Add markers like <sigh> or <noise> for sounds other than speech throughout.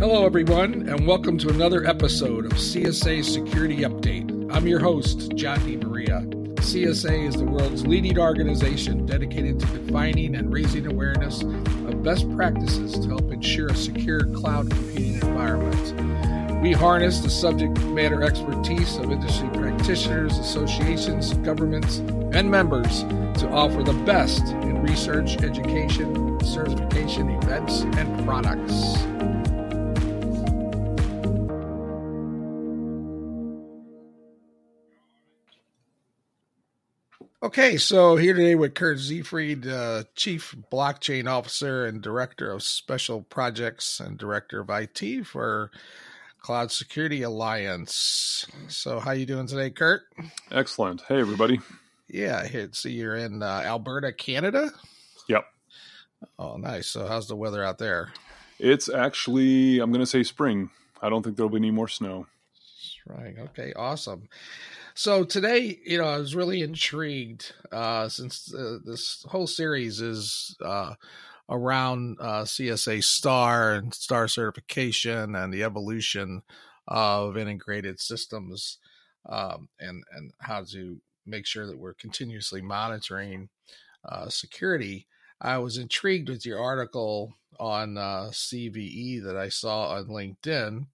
Hello, everyone, and welcome to another episode of CSA Security Update. I'm your host, John DiMaria. CSA is the world's leading organization dedicated to defining and raising awareness of best practices to help ensure a secure cloud computing environment. We harness the subject matter expertise of industry practitioners, associations, governments, and members to offer the best in research, education, certification, events, and products. Okay, so here today with Kurt Seifried, uh, Chief Blockchain Officer and Director of Special Projects and Director of IT for Cloud Security Alliance. So, how you doing today, Kurt? Excellent. Hey, everybody. Yeah, I see you're in uh, Alberta, Canada. Yep. Oh, nice. So, how's the weather out there? It's actually, I'm going to say spring. I don't think there'll be any more snow. Right. Okay. Awesome. So today, you know, I was really intrigued uh, since uh, this whole series is uh, around uh, CSA Star and Star certification and the evolution of integrated systems um, and and how to make sure that we're continuously monitoring uh, security. I was intrigued with your article on uh, CVE that I saw on LinkedIn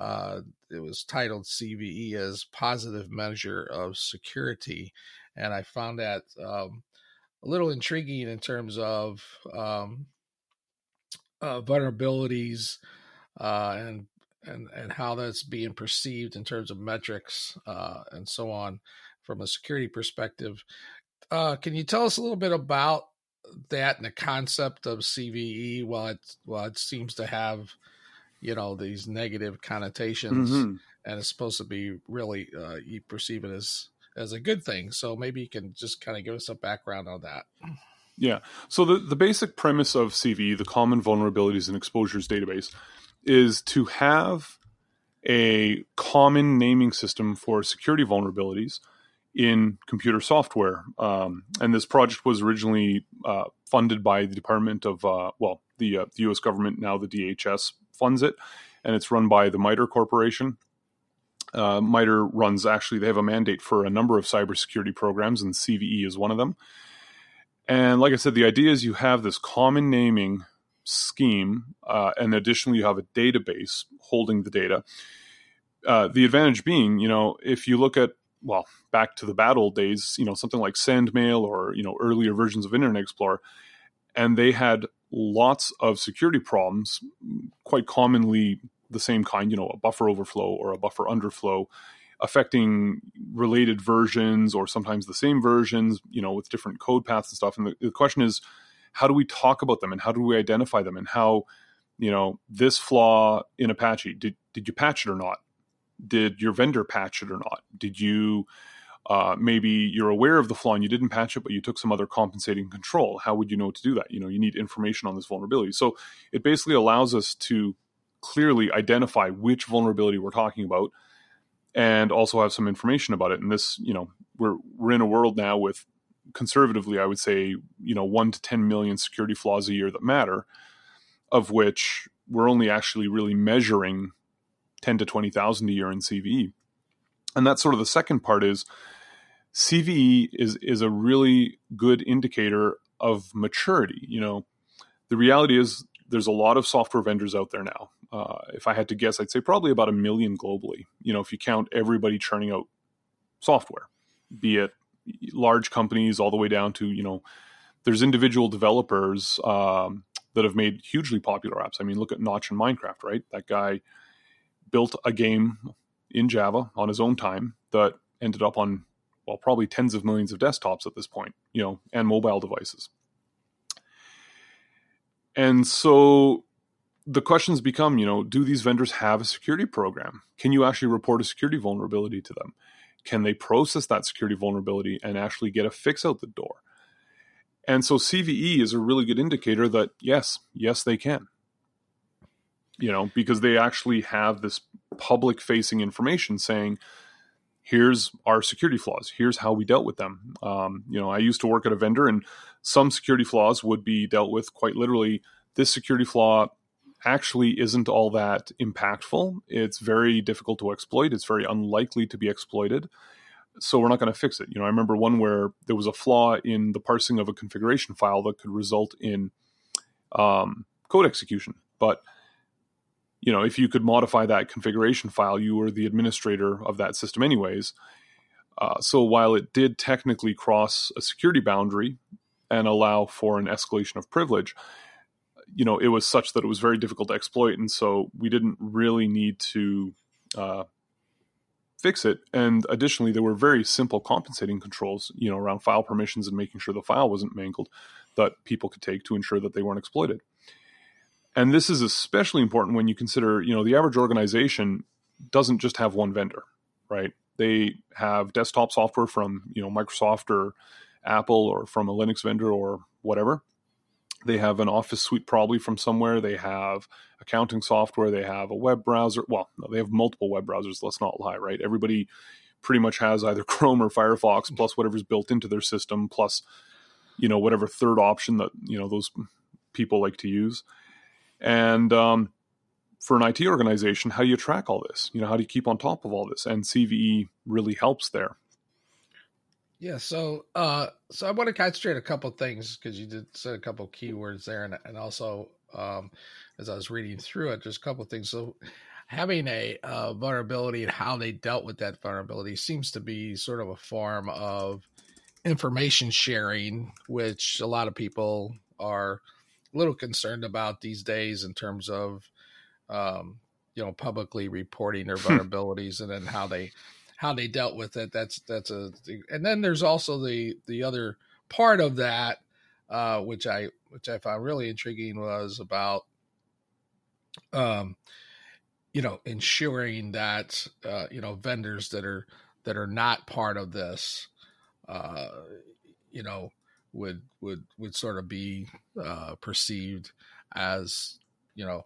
uh, it was titled CVE as positive measure of security, and I found that um, a little intriguing in terms of um, uh, vulnerabilities uh, and and and how that's being perceived in terms of metrics uh, and so on from a security perspective. Uh, can you tell us a little bit about that and the concept of CVE? While it while it seems to have you know these negative connotations mm-hmm. and it's supposed to be really uh, you perceive it as as a good thing. So maybe you can just kind of give us a background on that. Yeah. So the, the basic premise of cve the common vulnerabilities and exposures database is to have a common naming system for security vulnerabilities in computer software. Um, and this project was originally uh, funded by the department of uh, well the, uh, the us government now the dhs funds it, and it's run by the MITRE Corporation. Uh, MITRE runs actually, they have a mandate for a number of cybersecurity programs, and CVE is one of them. And like I said, the idea is you have this common naming scheme, uh, and additionally, you have a database holding the data. Uh, the advantage being, you know, if you look at well, back to the bad old days, you know, something like SendMail or you know earlier versions of Internet Explorer, and they had lots of security problems, quite commonly the same kind, you know, a buffer overflow or a buffer underflow affecting related versions or sometimes the same versions, you know, with different code paths and stuff. And the, the question is, how do we talk about them and how do we identify them and how, you know, this flaw in Apache, did, did you patch it or not? Did your vendor patch it or not? Did you uh, maybe you're aware of the flaw and you didn't patch it, but you took some other compensating control. How would you know to do that? You know, you need information on this vulnerability. So it basically allows us to clearly identify which vulnerability we're talking about and also have some information about it. And this, you know, we're we're in a world now with conservatively, I would say, you know, one to ten million security flaws a year that matter, of which we're only actually really measuring ten to twenty thousand a year in CVE and that's sort of the second part is CVE is is a really good indicator of maturity. You know, the reality is there's a lot of software vendors out there now. Uh, if I had to guess, I'd say probably about a million globally. You know, if you count everybody churning out software, be it large companies all the way down to you know, there's individual developers um, that have made hugely popular apps. I mean, look at Notch and Minecraft, right? That guy built a game in Java on his own time that ended up on well probably tens of millions of desktops at this point, you know, and mobile devices. And so the questions become, you know, do these vendors have a security program? Can you actually report a security vulnerability to them? Can they process that security vulnerability and actually get a fix out the door? And so CVE is a really good indicator that yes, yes, they can you know, because they actually have this public facing information saying, here's our security flaws. Here's how we dealt with them. Um, you know, I used to work at a vendor, and some security flaws would be dealt with quite literally. This security flaw actually isn't all that impactful. It's very difficult to exploit. It's very unlikely to be exploited. So we're not going to fix it. You know, I remember one where there was a flaw in the parsing of a configuration file that could result in um, code execution. But you know, if you could modify that configuration file, you were the administrator of that system, anyways. Uh, so while it did technically cross a security boundary and allow for an escalation of privilege, you know, it was such that it was very difficult to exploit, and so we didn't really need to uh, fix it. And additionally, there were very simple compensating controls, you know, around file permissions and making sure the file wasn't mangled that people could take to ensure that they weren't exploited. And this is especially important when you consider, you know, the average organization doesn't just have one vendor, right? They have desktop software from, you know, Microsoft or Apple or from a Linux vendor or whatever. They have an office suite probably from somewhere. They have accounting software. They have a web browser. Well, no, they have multiple web browsers. Let's not lie, right? Everybody pretty much has either <laughs> Chrome or Firefox plus whatever's built into their system plus, you know, whatever third option that, you know, those people like to use. And um, for an IT organization, how do you track all this? You know, how do you keep on top of all this? And CVE really helps there. Yeah, so uh, so I want to concentrate a couple things because you did said a couple keywords there, and and also um, as I was reading through it, just a couple things. So having a uh, vulnerability and how they dealt with that vulnerability seems to be sort of a form of information sharing, which a lot of people are little concerned about these days in terms of um, you know publicly reporting their <laughs> vulnerabilities and then how they how they dealt with it. That's that's a and then there's also the the other part of that uh, which I which I found really intriguing was about um you know ensuring that uh, you know vendors that are that are not part of this uh, you know would would would sort of be uh, perceived as you know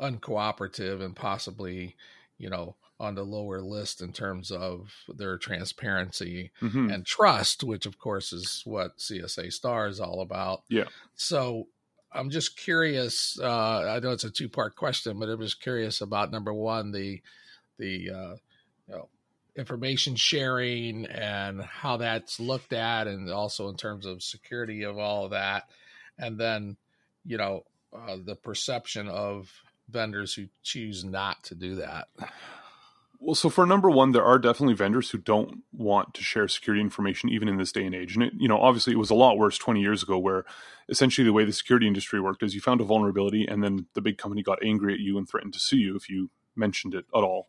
uncooperative and possibly you know on the lower list in terms of their transparency mm-hmm. and trust, which of course is what CSA Star is all about. Yeah. So I'm just curious. Uh, I know it's a two part question, but I'm just curious about number one, the the uh, you know information sharing and how that's looked at, and also in terms of security of all of that, and then you know uh, the perception of vendors who choose not to do that. Well, so for number one, there are definitely vendors who don't want to share security information even in this day and age. And it, you know, obviously, it was a lot worse 20 years ago, where essentially the way the security industry worked is you found a vulnerability, and then the big company got angry at you and threatened to sue you if you mentioned it at all.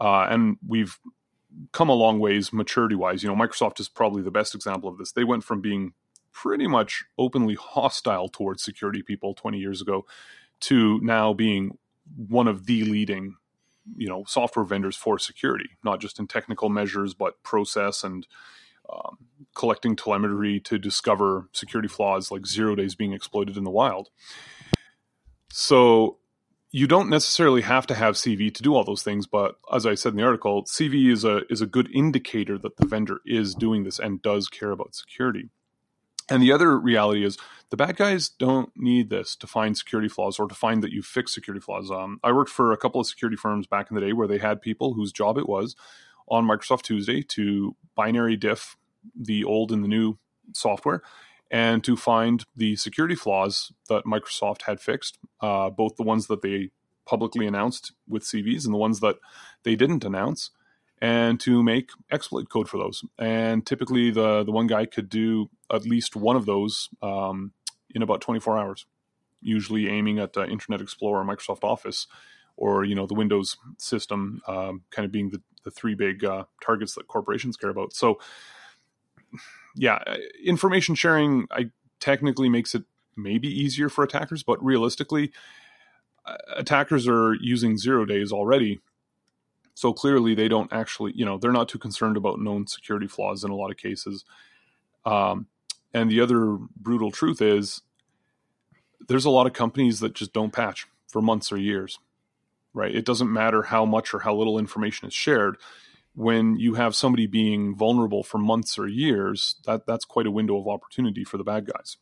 Uh, and we've come a long ways maturity wise. You know, Microsoft is probably the best example of this. They went from being pretty much openly hostile towards security people 20 years ago to now being one of the leading you know software vendors for security, not just in technical measures, but process and um, collecting telemetry to discover security flaws like zero days being exploited in the wild. So you don't necessarily have to have CV to do all those things, but as I said in the article, CV is a is a good indicator that the vendor is doing this and does care about security. And the other reality is the bad guys don't need this to find security flaws or to find that you fix security flaws. Um, I worked for a couple of security firms back in the day where they had people whose job it was on Microsoft Tuesday to binary diff the old and the new software and to find the security flaws that Microsoft had fixed, uh, both the ones that they publicly announced with CVs and the ones that they didn't announce and to make exploit code for those. And typically, the the one guy could do at least one of those um, in about 24 hours, usually aiming at uh, Internet Explorer, Microsoft Office, or you know the Windows system, um, kind of being the the three big uh, targets that corporations care about. So, yeah, uh, information sharing I technically makes it maybe easier for attackers, but realistically, uh, attackers are using zero days already so clearly, they don't actually, you know, they're not too concerned about known security flaws in a lot of cases. Um, and the other brutal truth is there's a lot of companies that just don't patch for months or years, right? It doesn't matter how much or how little information is shared. When you have somebody being vulnerable for months or years, that, that's quite a window of opportunity for the bad guys.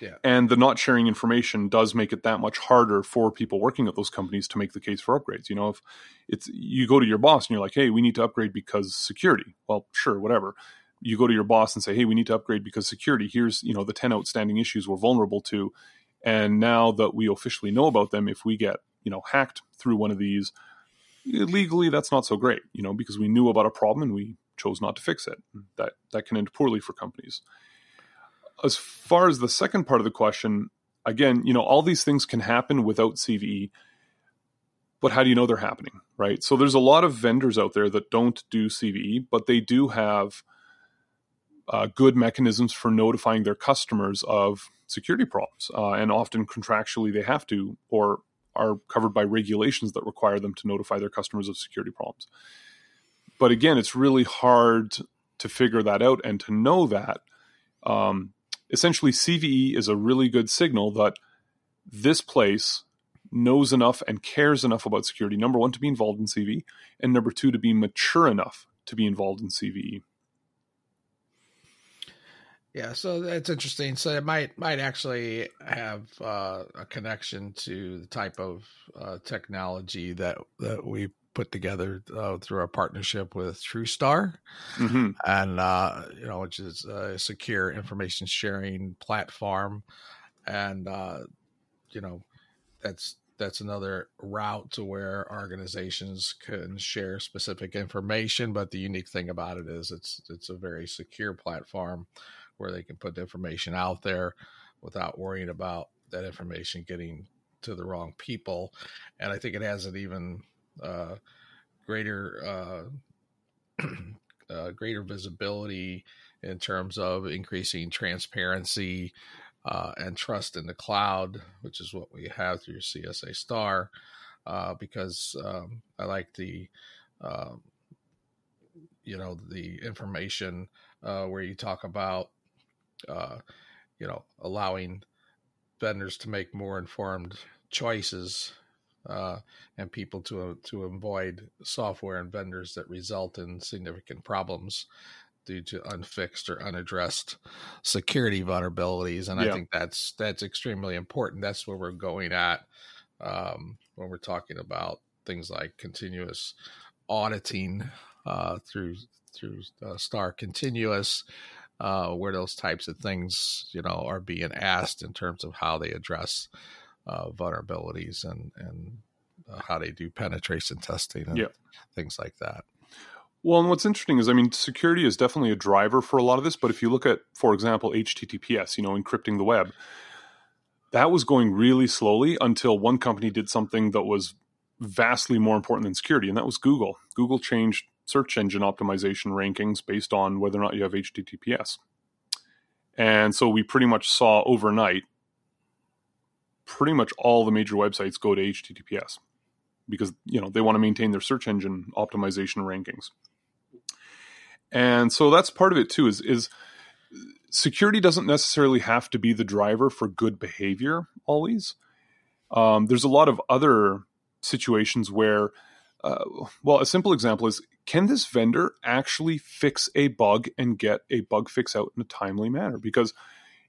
Yeah. And the not sharing information does make it that much harder for people working at those companies to make the case for upgrades. You know, if it's you go to your boss and you're like, "Hey, we need to upgrade because security." Well, sure, whatever. You go to your boss and say, "Hey, we need to upgrade because security. Here's, you know, the 10 outstanding issues we're vulnerable to." And now that we officially know about them, if we get, you know, hacked through one of these, legally that's not so great, you know, because we knew about a problem and we chose not to fix it. That that can end poorly for companies. As far as the second part of the question, again, you know, all these things can happen without CVE, but how do you know they're happening, right? So there's a lot of vendors out there that don't do CVE, but they do have uh, good mechanisms for notifying their customers of security problems, uh, and often contractually they have to, or are covered by regulations that require them to notify their customers of security problems. But again, it's really hard to figure that out and to know that. Um, essentially, CVE is a really good signal that this place knows enough and cares enough about security. Number one, to be involved in CVE, and number two, to be mature enough to be involved in CVE. Yeah, so that's interesting. So it might might actually have uh, a connection to the type of uh, technology that that we put together uh, through our partnership with TruSTAR, mm-hmm. and uh, you know, which is a secure information sharing platform, and uh, you know, that's that's another route to where organizations can share specific information. But the unique thing about it is it's it's a very secure platform where they can put the information out there without worrying about that information getting to the wrong people. And I think it has an even uh, greater uh, <clears throat> uh, greater visibility in terms of increasing transparency uh, and trust in the cloud, which is what we have through CSA Star. Uh, because um, I like the um, you know the information uh, where you talk about uh, you know, allowing vendors to make more informed choices uh, and people to to avoid software and vendors that result in significant problems due to unfixed or unaddressed security vulnerabilities. And yeah. I think that's that's extremely important. That's where we're going at um, when we're talking about things like continuous auditing uh, through through uh, Star Continuous uh, where those types of things, you know, are being asked in terms of how they address uh, vulnerabilities and and uh, how they do penetration testing and yep. things like that. Well, and what's interesting is, I mean, security is definitely a driver for a lot of this. But if you look at, for example, HTTPS, you know, encrypting the web, that was going really slowly until one company did something that was vastly more important than security, and that was Google. Google changed search engine optimization rankings based on whether or not you have HTTPS. And so we pretty much saw overnight pretty much all the major websites go to HTTPS because you know they want to maintain their search engine optimization rankings. And so that's part of it too is is security doesn't necessarily have to be the driver for good behavior always. Um, there's a lot of other situations where uh, well, a simple example is can this vendor actually fix a bug and get a bug fix out in a timely manner? Because,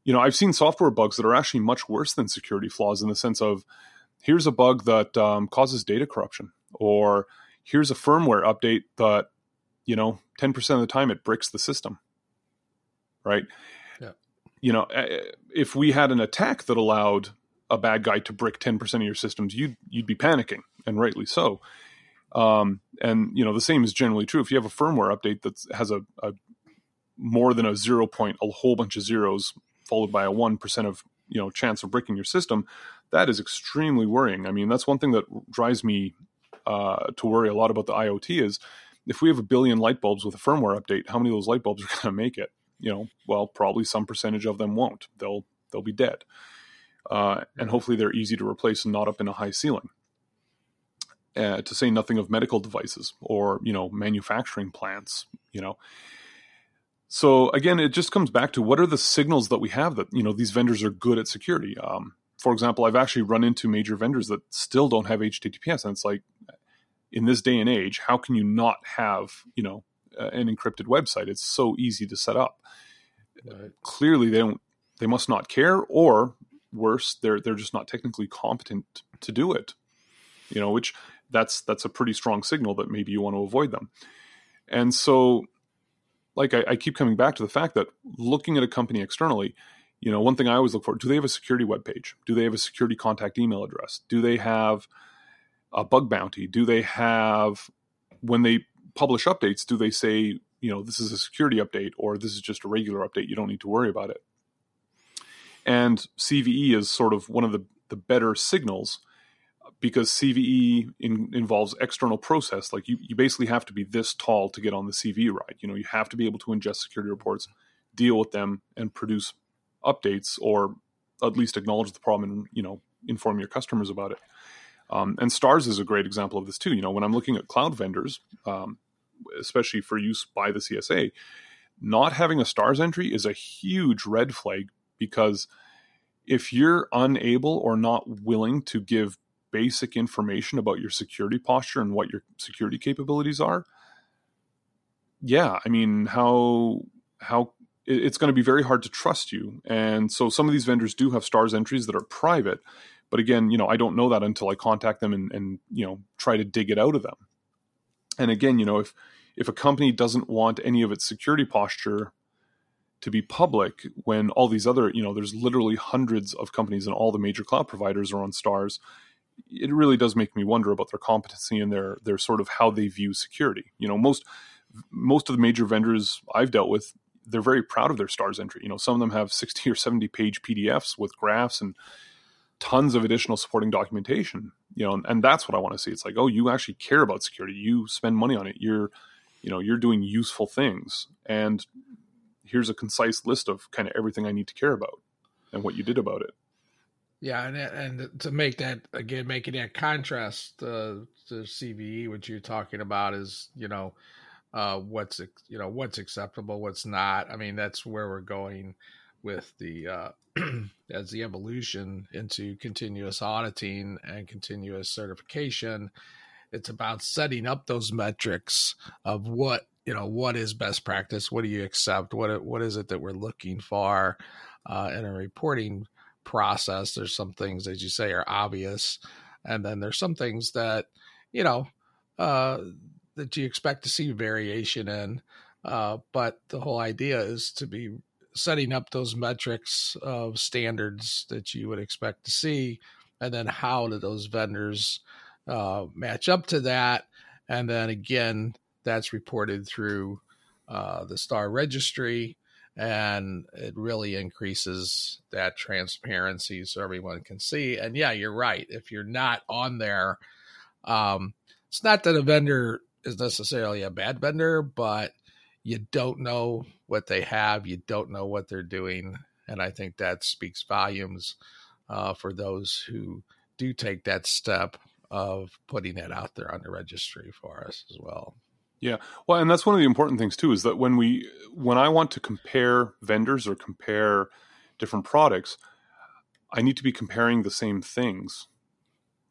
you know, I've seen software bugs that are actually much worse than security flaws in the sense of here's a bug that um, causes data corruption, or here's a firmware update that, you know, 10% of the time it bricks the system, right? Yeah. You know, if we had an attack that allowed a bad guy to brick 10% of your systems, you'd, you'd be panicking, and rightly so um, and you know the same is generally true if you have a firmware update that has a, a more than a zero point, a whole bunch of zeros followed by a one percent of you know chance of breaking your system. That is extremely worrying. I mean, that's one thing that drives me uh, to worry a lot about the IoT is if we have a billion light bulbs with a firmware update, how many of those light bulbs are <laughs> going to make it? You know, well, probably some percentage of them won't. They'll they'll be dead, uh, and hopefully they're easy to replace and not up in a high ceiling uh, to say nothing of medical devices or you know manufacturing plants you know so again it just comes back to what are the signals that we have that you know these vendors are good at security um, for example i've actually run into major vendors that still don't have https and it's like in this day and age how can you not have you know an encrypted website it's so easy to set up right. clearly they don't they must not care, or worse, they're they're just not technically competent to do it. You know, which that's that's a pretty strong signal that maybe you want to avoid them. And so, like I, I keep coming back to the fact that looking at a company externally, you know, one thing I always look for: do they have a security web page? Do they have a security contact email address? Do they have a bug bounty? Do they have when they publish updates? Do they say, you know, this is a security update or this is just a regular update? You don't need to worry about it. And CVE is sort of one of the, the better signals because CVE in, involves external process. Like you, you basically have to be this tall to get on the CVE ride. You know, you have to be able to ingest security reports, deal with them, and produce updates, or at least acknowledge the problem and you know inform your customers about it. Um, and Stars is a great example of this too. You know, when I'm looking at cloud vendors, um, especially for use by the CSA, not having a Stars entry is a huge red flag because if you're unable or not willing to give basic information about your security posture and what your security capabilities are, yeah, I mean, how how it's going to be very hard to trust you. And so some of these vendors do have stars entries that are private, but again, you know, I don't know that until I contact them and, and you know try to dig it out of them. And again, you know, if if a company doesn't want any of its security posture to be public when all these other, you know, there's literally hundreds of companies and all the major cloud providers are on stars, it really does make me wonder about their competency and their their sort of how they view security. You know, most most of the major vendors I've dealt with, they're very proud of their stars entry. You know, some of them have 60 or 70 page PDFs with graphs and tons of additional supporting documentation. You know, and, and that's what I want to see. It's like, oh, you actually care about security. You spend money on it. You're, you know, you're doing useful things. And here's a concise list of kind of everything I need to care about and what you did about it. Yeah, and and to make that again, making that contrast uh, to CVE, what you're talking about is you know uh, what's you know what's acceptable, what's not. I mean, that's where we're going with the uh, <clears throat> as the evolution into continuous auditing and continuous certification. It's about setting up those metrics of what you know what is best practice, what do you accept, what what is it that we're looking for uh, in a reporting process. There's some things, as you say, are obvious, and then there's some things that you know uh, that you expect to see variation in. Uh, but the whole idea is to be setting up those metrics of standards that you would expect to see, and then how do those vendors uh, match up to that, and then again, that's reported through uh, the Star Registry, and it really increases that transparency so everyone can see. And yeah, you're right. If you're not on there, um, it's not that a vendor is necessarily a bad vendor, but you don't know what they have, you don't know what they're doing, and I think that speaks volumes uh, for those who do take that step of putting it out there on the registry for us as well. Yeah. Well, and that's one of the important things too is that when we when I want to compare vendors or compare different products, I need to be comparing the same things,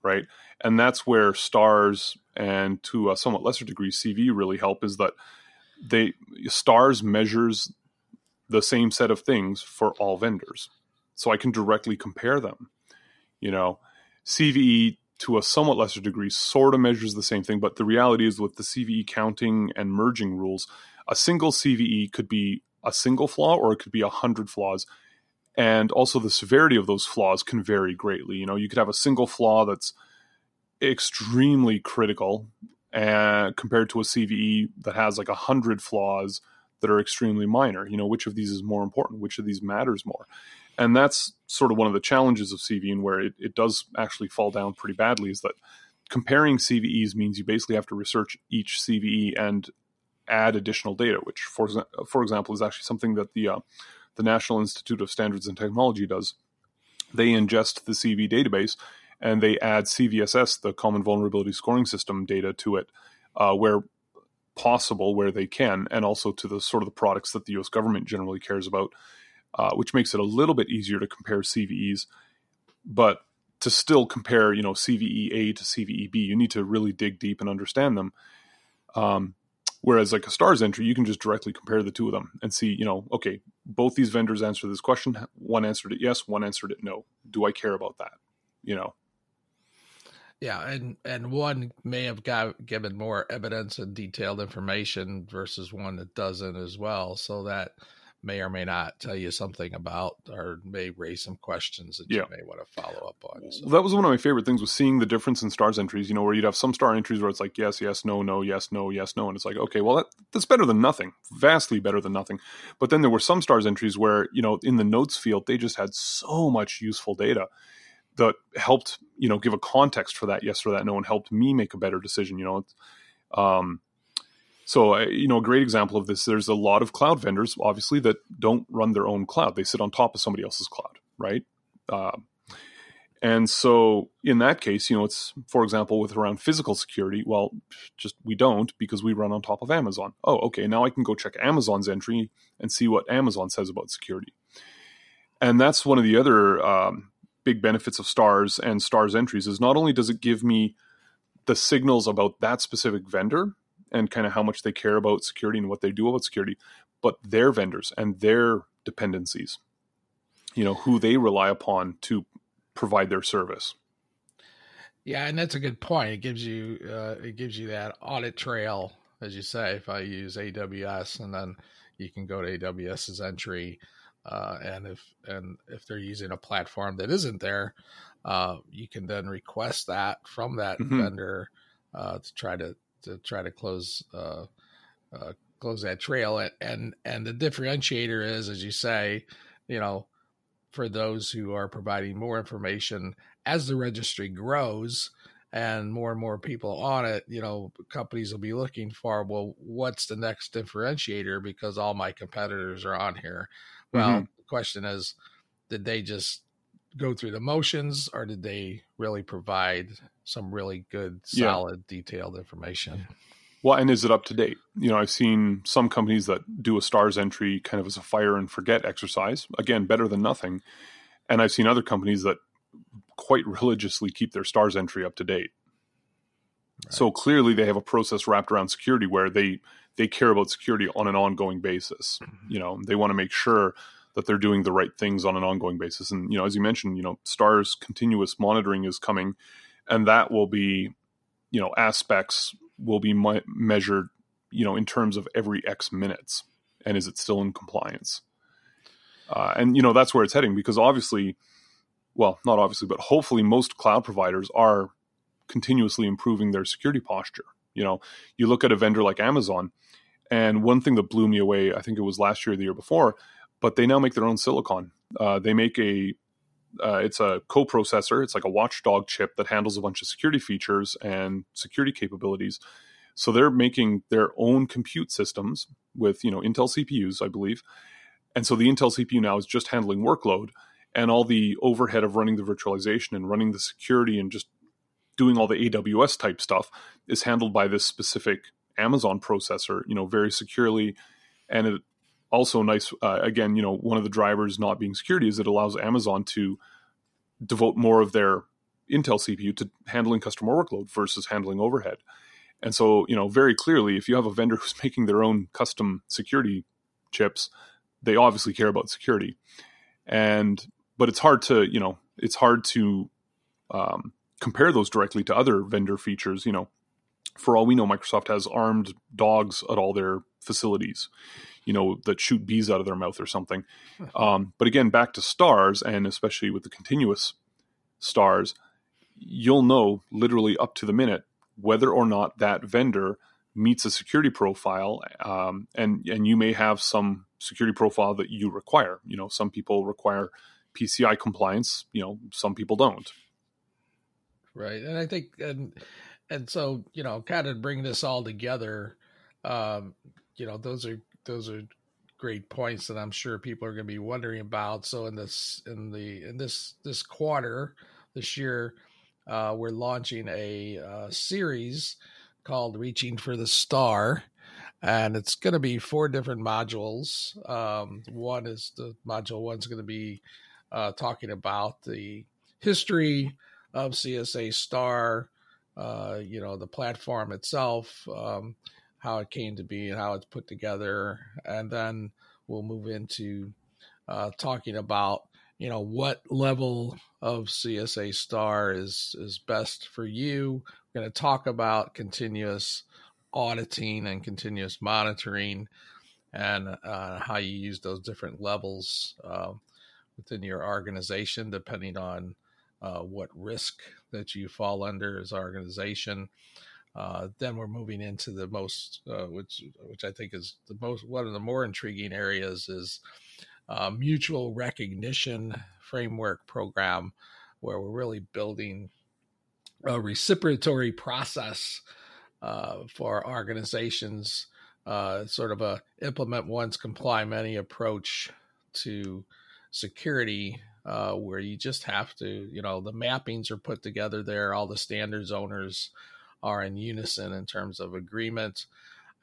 right? And that's where stars and to a somewhat lesser degree CV really help is that they stars measures the same set of things for all vendors so i can directly compare them you know cve to a somewhat lesser degree sort of measures the same thing but the reality is with the cve counting and merging rules a single cve could be a single flaw or it could be a hundred flaws and also the severity of those flaws can vary greatly you know you could have a single flaw that's extremely critical and compared to a CVE that has like a hundred flaws that are extremely minor. You know, which of these is more important? Which of these matters more? And that's sort of one of the challenges of CVE where it, it does actually fall down pretty badly is that comparing CVEs means you basically have to research each CVE and add additional data, which, for, for example, is actually something that the uh, the National Institute of Standards and Technology does. They ingest the CV database and they add CVSS, the Common Vulnerability Scoring System data to it, uh, where possible, where they can, and also to the sort of the products that the U.S. government generally cares about, uh, which makes it a little bit easier to compare CVEs. But to still compare, you know, CVE A to CVE B, you need to really dig deep and understand them. Um, whereas like a stars entry, you can just directly compare the two of them and see, you know, okay, both these vendors answered this question. One answered it yes, one answered it no. Do I care about that? You know. Yeah, and and one may have got, given more evidence and detailed information versus one that doesn't as well. So that may or may not tell you something about or may raise some questions that yeah. you may want to follow up on. So. Well, that was one of my favorite things was seeing the difference in stars entries, you know, where you'd have some star entries where it's like yes, yes, no, no, yes, no, yes, no. And it's like, okay, well, that, that's better than nothing, vastly better than nothing. But then there were some stars entries where, you know, in the notes field, they just had so much useful data that helped, you know, give a context for that yes or that no and helped me make a better decision, you know. Um, so, you know, a great example of this, there's a lot of cloud vendors, obviously, that don't run their own cloud. They sit on top of somebody else's cloud, right? Uh, and so in that case, you know, it's, for example, with around physical security, well, just we don't because we run on top of Amazon. Oh, okay. Now I can go check Amazon's entry and see what Amazon says about security. And that's one of the other um, big benefits of stars and stars entries is not only does it give me the signals about that specific vendor and kind of how much they care about security and what they do about security, but their vendors and their dependencies, you know, who they rely upon to provide their service. Yeah, and that's a good point. It gives you uh, it gives you that audit trail, as you say. If I use AWS, and then you can go to AWS's entry, uh, and if and if they're using a platform that isn't there, uh, you can then request that from that mm-hmm. vendor uh, to try to to try to close uh, uh, close that trail. And, and and the differentiator is, as you say, you know, for those who are providing more information as the registry grows and more and more people on it, you know, companies will be looking for, well, what's the next differentiator because all my competitors are on here. Well, mm-hmm. the question is, did they just go through the motions or did they really provide some really good, solid, yeah. detailed information? Well, and is it up to date? You know, I've seen some companies that do a stars entry kind of as a fire and forget exercise. Again, better than nothing. And I've seen other companies that quite <laughs> religiously keep their stars entry up to date. Right. So clearly they have a process wrapped around security where they they care about security on an ongoing basis. Mm-hmm. You know, they want to make sure that they're doing the right things on an ongoing basis. And you know, as you mentioned, you know, stars continuous monitoring is coming, and that will be, you know, aspects will be me- measured, you know, in terms of every X minutes, and is it still in compliance? Uh, and you know, that's where it's heading because obviously, well, not obviously, but hopefully, most cloud providers are continuously improving their security posture. You know, you look at a vendor like Amazon, and one thing that blew me away, I think it was last year or the year before, but they now make their own silicon. Uh, they make a uh, it's a coprocessor. It's like a watchdog chip that handles a bunch of security features and security capabilities. So they're making their own compute systems with you know Intel CPUs, I believe. And so the Intel CPU now is just handling workload and all the overhead of running the virtualization and running the security and just doing all the AWS type stuff is handled by this specific Amazon processor, you know, very securely and it also nice uh, again you know one of the drivers not being security is it allows amazon to devote more of their intel cpu to handling customer workload versus handling overhead. And so you know very clearly if you have a vendor <laughs> who's making their own custom security chips they obviously care about security. And but it's hard to you know it's hard to um, compare those directly to other vendor features you know. For all we know microsoft has armed dogs at all their facilities you know, that shoot bees out of their mouth or something. Um, but again, back to stars, and especially with the continuous stars, you'll know literally up to the minute whether or not that vendor meets a security profile, um, and and you may have some security profile that you require. You know, some people require PCI compliance. You know, some people don't. Right, and I think and and so you know, kind of bring this all together. Um, you know, those are those are great points that I'm sure people are going to be wondering about. So in this in the in this this quarter this year, uh, we're launching a uh, series called "Reaching for the Star." And it's going to be four different modules. Um, one is the module one's going to be uh, talking about the history of CSA Star, uh, you know, the platform itself, um, how it came to be and how it's put together. And then we'll move into uh, talking about you know what level of CSA star is is best for you. We're going to talk about continuous auditing and continuous monitoring and uh, how you use those different levels uh, within your organization depending on uh, what risk that you fall under as organization. Uh, then we're moving into the most, uh, which which I think is the most one of the more intriguing areas is uh, mutual recognition framework program, where we're really building a reciprocatory process uh, for organizations, uh, sort of a implement once, comply many approach to security, uh, where you just have to, you know, the mappings are put together there, all the standards owners are in unison in terms of agreement,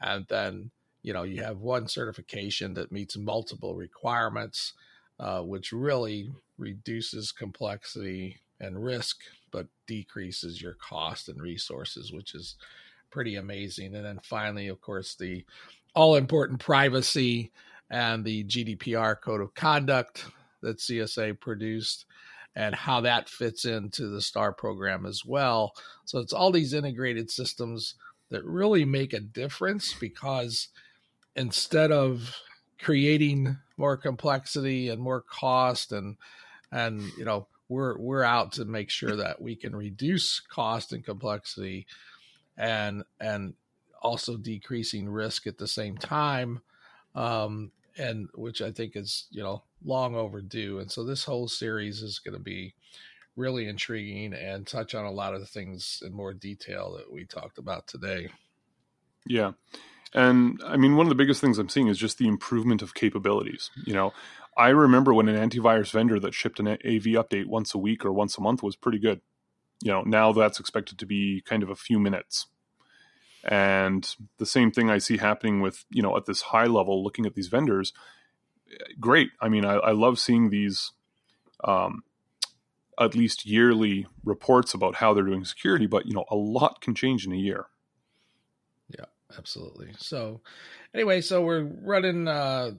and then you know you have one certification that meets multiple requirements, uh, which really reduces complexity and risk, but decreases your cost and resources, which is pretty amazing. And then finally, of course, the all important privacy and the GDPR code of conduct that CSA produced and how that fits into the STAR program as well. So it's all these integrated systems that really make a difference because instead of creating more complexity and more cost and and you know we're we're out to make sure <laughs> that we can reduce cost and complexity and and also decreasing risk at the same time um, and which i think is you know long overdue and so this whole series is going to be really intriguing and touch on a lot of the things in more detail that we talked about today. Yeah and i mean one of the biggest things i'm seeing is just the improvement of capabilities you know? I remember when an antivirus vendor that shipped an av update once a week or once a month was pretty good you know? Now that's expected to be kind of a few minutes and the same thing i see happening with you know at this high level looking at these vendors great. I mean i, I love seeing these um, at least yearly reports about how they're doing security but you know a lot can change in a year. Yeah absolutely. So anyway so we're running uh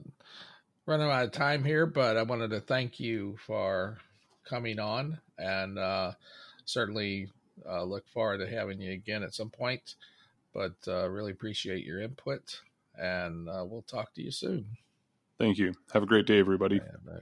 running out of time here but i wanted to thank you for coming on and uh certainly uh, look forward to having you again at some point. But uh, really appreciate your input, and uh, we'll talk to you soon. Thank you. Have a great day, everybody. Yeah,